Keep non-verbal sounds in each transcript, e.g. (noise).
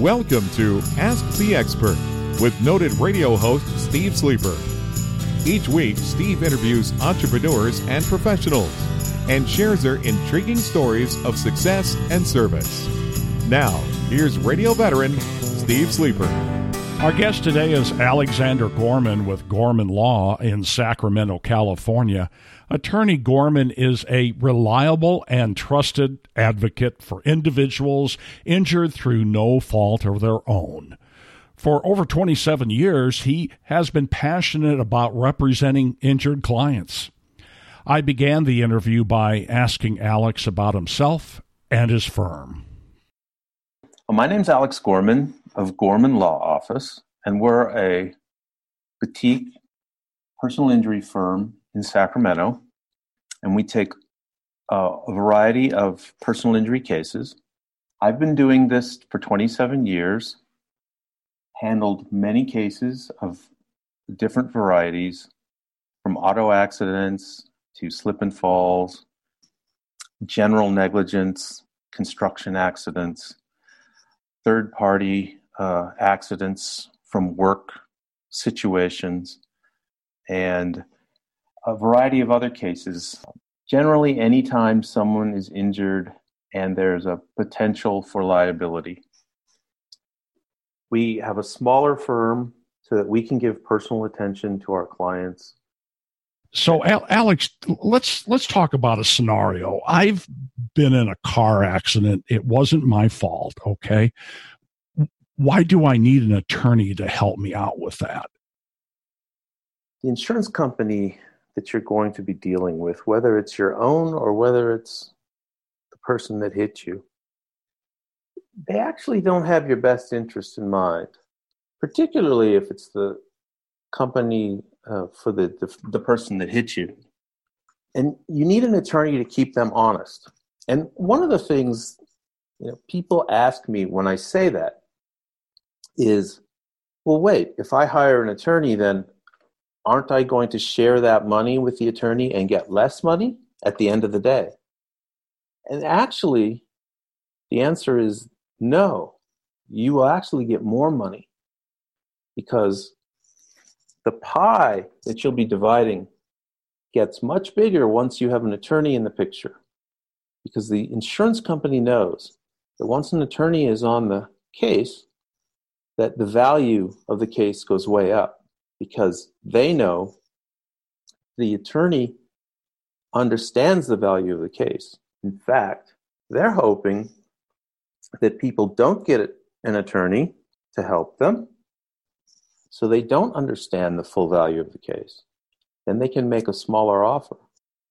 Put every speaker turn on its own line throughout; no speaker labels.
Welcome to Ask the Expert with noted radio host Steve Sleeper. Each week, Steve interviews entrepreneurs and professionals and shares their intriguing stories of success and service. Now, here's radio veteran Steve Sleeper.
Our guest today is Alexander Gorman with Gorman Law in Sacramento, California. Attorney Gorman is a reliable and trusted advocate for individuals injured through no fault of their own. For over 27 years, he has been passionate about representing injured clients. I began the interview by asking Alex about himself and his firm.
My name's Alex Gorman of Gorman Law Office, and we're a boutique personal injury firm in Sacramento. And we take uh, a variety of personal injury cases. I've been doing this for 27 years, handled many cases of different varieties, from auto accidents to slip and falls, general negligence, construction accidents, third party uh, accidents from work situations, and a variety of other cases. Generally, anytime someone is injured and there's a potential for liability, we have a smaller firm so that we can give personal attention to our clients
so, Alex, let's let's talk about a scenario. I've been in a car accident. It wasn't my fault. Okay, why do I need an attorney to help me out with that?
The insurance company that you're going to be dealing with, whether it's your own or whether it's the person that hit you, they actually don't have your best interest in mind, particularly if it's the company uh, for the, the the person that hit you, and you need an attorney to keep them honest. And one of the things you know, people ask me when I say that is, well, wait, if I hire an attorney, then aren't I going to share that money with the attorney and get less money at the end of the day? And actually, the answer is no. You will actually get more money because the pie that you'll be dividing gets much bigger once you have an attorney in the picture because the insurance company knows that once an attorney is on the case that the value of the case goes way up because they know the attorney understands the value of the case in fact they're hoping that people don't get an attorney to help them so they don't understand the full value of the case, then they can make a smaller offer.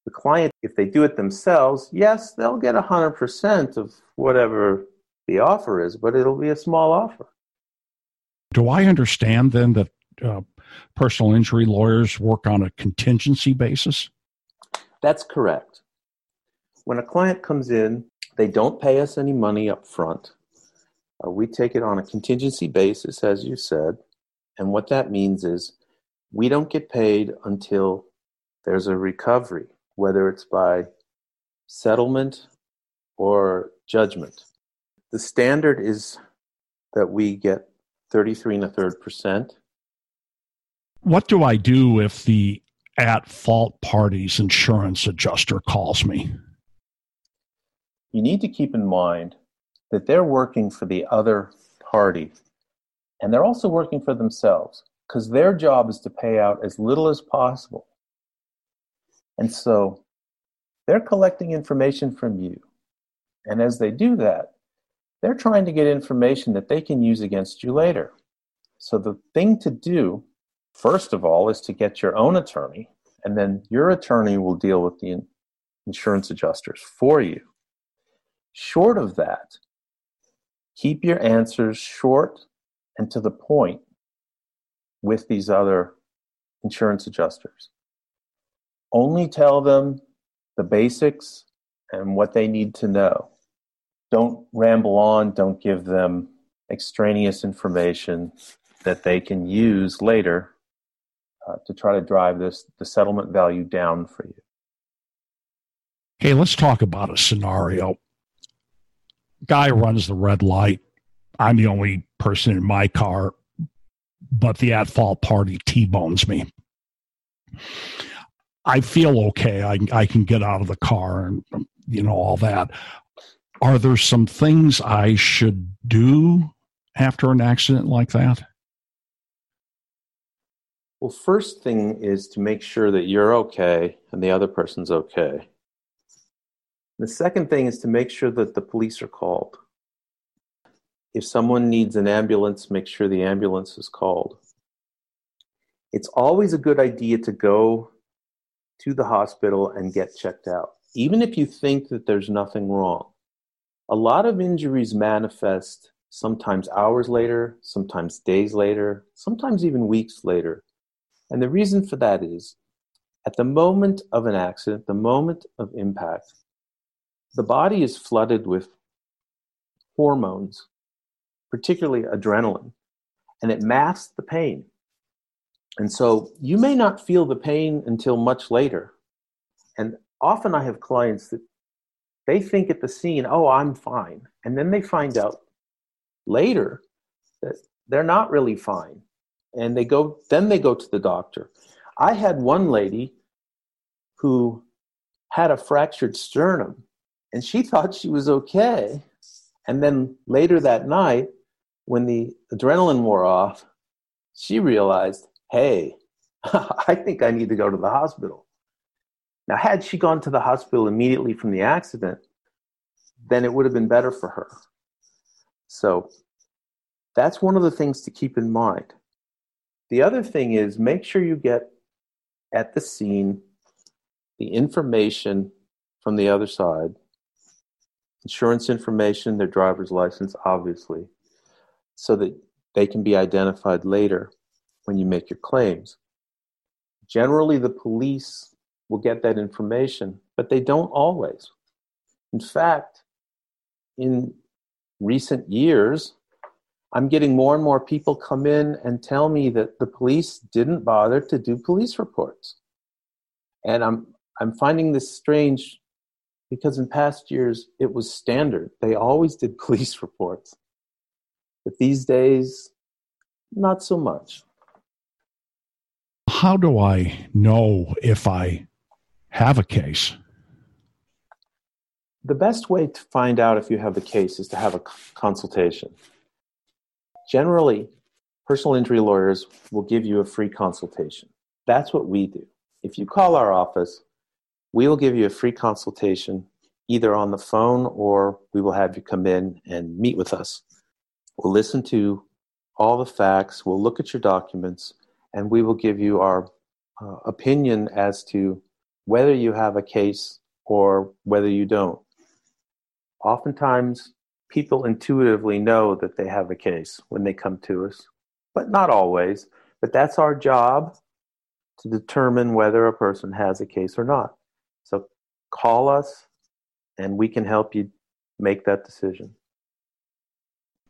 The client, if they do it themselves, yes, they'll get 100% of whatever the offer is, but it'll be a small offer.
Do I understand then that uh, personal injury lawyers work on a contingency basis?
That's correct. When a client comes in, they don't pay us any money up front. Uh, we take it on a contingency basis, as you said. And what that means is we don't get paid until there's a recovery, whether it's by settlement or judgment. The standard is that we get 33 and a third percent.
What do I do if the at fault party's insurance adjuster calls me?
You need to keep in mind that they're working for the other party and they're also working for themselves because their job is to pay out as little as possible. And so they're collecting information from you. And as they do that, they're trying to get information that they can use against you later. So the thing to do, first of all, is to get your own attorney, and then your attorney will deal with the insurance adjusters for you. Short of that, keep your answers short and to the point with these other insurance adjusters. Only tell them the basics and what they need to know. Don't ramble on, don't give them extraneous information that they can use later uh, to try to drive this the settlement value down for you.
Okay, let's talk about a scenario. Guy runs the red light I'm the only person in my car, but the at fault party T bones me. I feel okay. I, I can get out of the car and, you know, all that. Are there some things I should do after an accident like that?
Well, first thing is to make sure that you're okay and the other person's okay. The second thing is to make sure that the police are called. If someone needs an ambulance, make sure the ambulance is called. It's always a good idea to go to the hospital and get checked out, even if you think that there's nothing wrong. A lot of injuries manifest sometimes hours later, sometimes days later, sometimes even weeks later. And the reason for that is at the moment of an accident, the moment of impact, the body is flooded with hormones, particularly adrenaline, and it masks the pain. And so you may not feel the pain until much later. And often I have clients that they think at the scene, oh, I'm fine. And then they find out later that they're not really fine. And they go, then they go to the doctor. I had one lady who had a fractured sternum and she (laughs) thought she was okay. And then later that night, when the adrenaline wore off, she realized, hey, (laughs) I think I need to go to the hospital. Now, had she gone to the hospital immediately from the accident, then it would have been better for her. So that's one of the things to keep in mind. The other thing is make sure you get at the scene the information from the other side insurance information, their driver's license, obviously, so that they can be identified later when you make your claims. Generally, the police will get that information, but they don't always. In fact, in recent years, I'm getting more and more people come in and tell me that the police didn't bother to do police reports. And I'm I'm finding this strange because in past years it was standard. They always did (laughs) police reports. But these days, not so much.
How do I know if I have a case?
The best way to find out if you have a case is to have a consultation. Generally, personal injury lawyers will give you a free consultation. That's what we do. If you call our office, we will give you a free consultation either on the phone or we will have you come in and meet with us. We'll listen to all the facts, we'll look at your documents, and we will give you our uh, opinion as to whether you have a case or whether you don't. Oftentimes, people intuitively know that they have a case when they come to us, but not always. But that's our job to determine whether a person has a case or not. So call us and we can help you make that decision.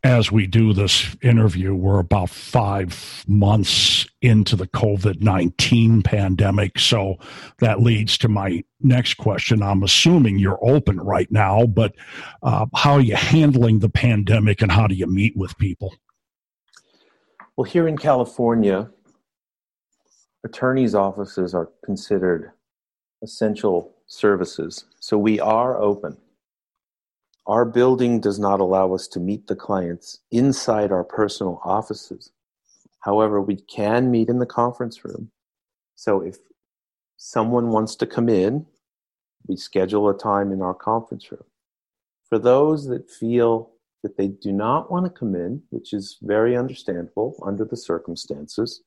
As we do this interview, we're about five months into the COVID 19 pandemic. So that leads to my next question. I'm assuming you're open right now, but uh, how are you handling the pandemic and how do you meet with people?
Well, here in California, attorneys' offices are considered essential services. So we are open. Our building does not allow us to meet the clients inside our personal offices. However, we can meet in the conference room. So if someone wants to come in, we schedule a time in our conference room. For those that feel that they do not want to come in, which is very understandable under the circumstances,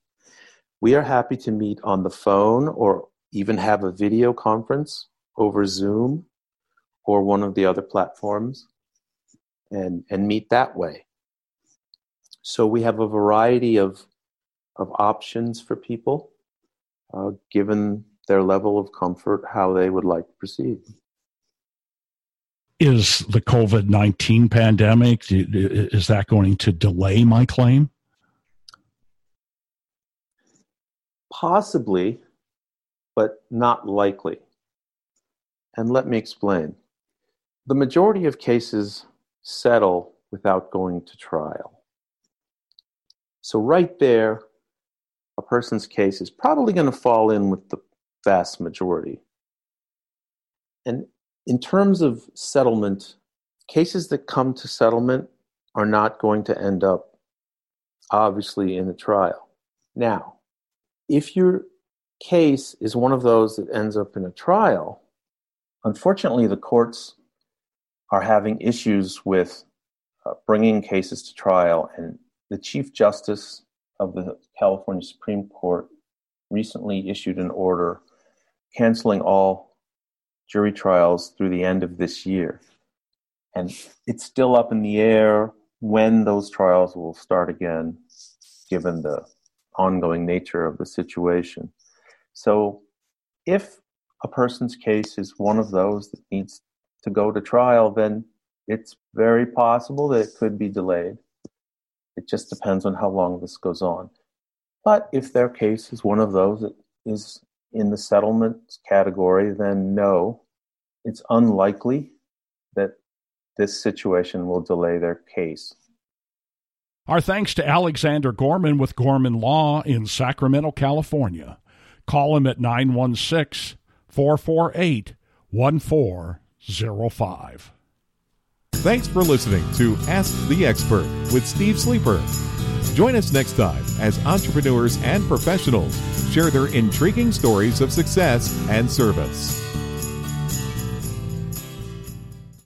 we are happy to meet on the phone or even have a video conference over Zoom or one of the other platforms and, and meet that way. So we have a variety of, of options for people, uh, given their level of comfort, how they would like to proceed.
Is the COVID 19 pandemic, is that going to delay my claim?
Possibly, but not likely. And let me explain. The majority of cases settle without going to trial. So, right there, a person's case is probably going to fall in with the vast majority. And in terms of settlement, cases that come to settlement are not going to end up, obviously, in a trial. Now, if your case is one of those that ends up in a trial, unfortunately, the courts are having issues with uh, bringing cases to trial. And the Chief Justice of the California Supreme Court recently issued an order canceling all jury trials through the end of this year. And it's still up in the air when those trials will start again, given the ongoing nature of the situation. So, if a person's case is one of those that needs to go to trial, then it's very possible that it could be delayed. It just depends on how long this goes on. But if their case is one of those that is in the settlement category, then no, it's unlikely that this situation will delay their case.
Our thanks to Alexander Gorman with Gorman Law in Sacramento, California. Call him at 916 448 1405.
Thanks for listening to Ask the Expert with Steve Sleeper. Join us next time as entrepreneurs and professionals share their intriguing stories of success and service.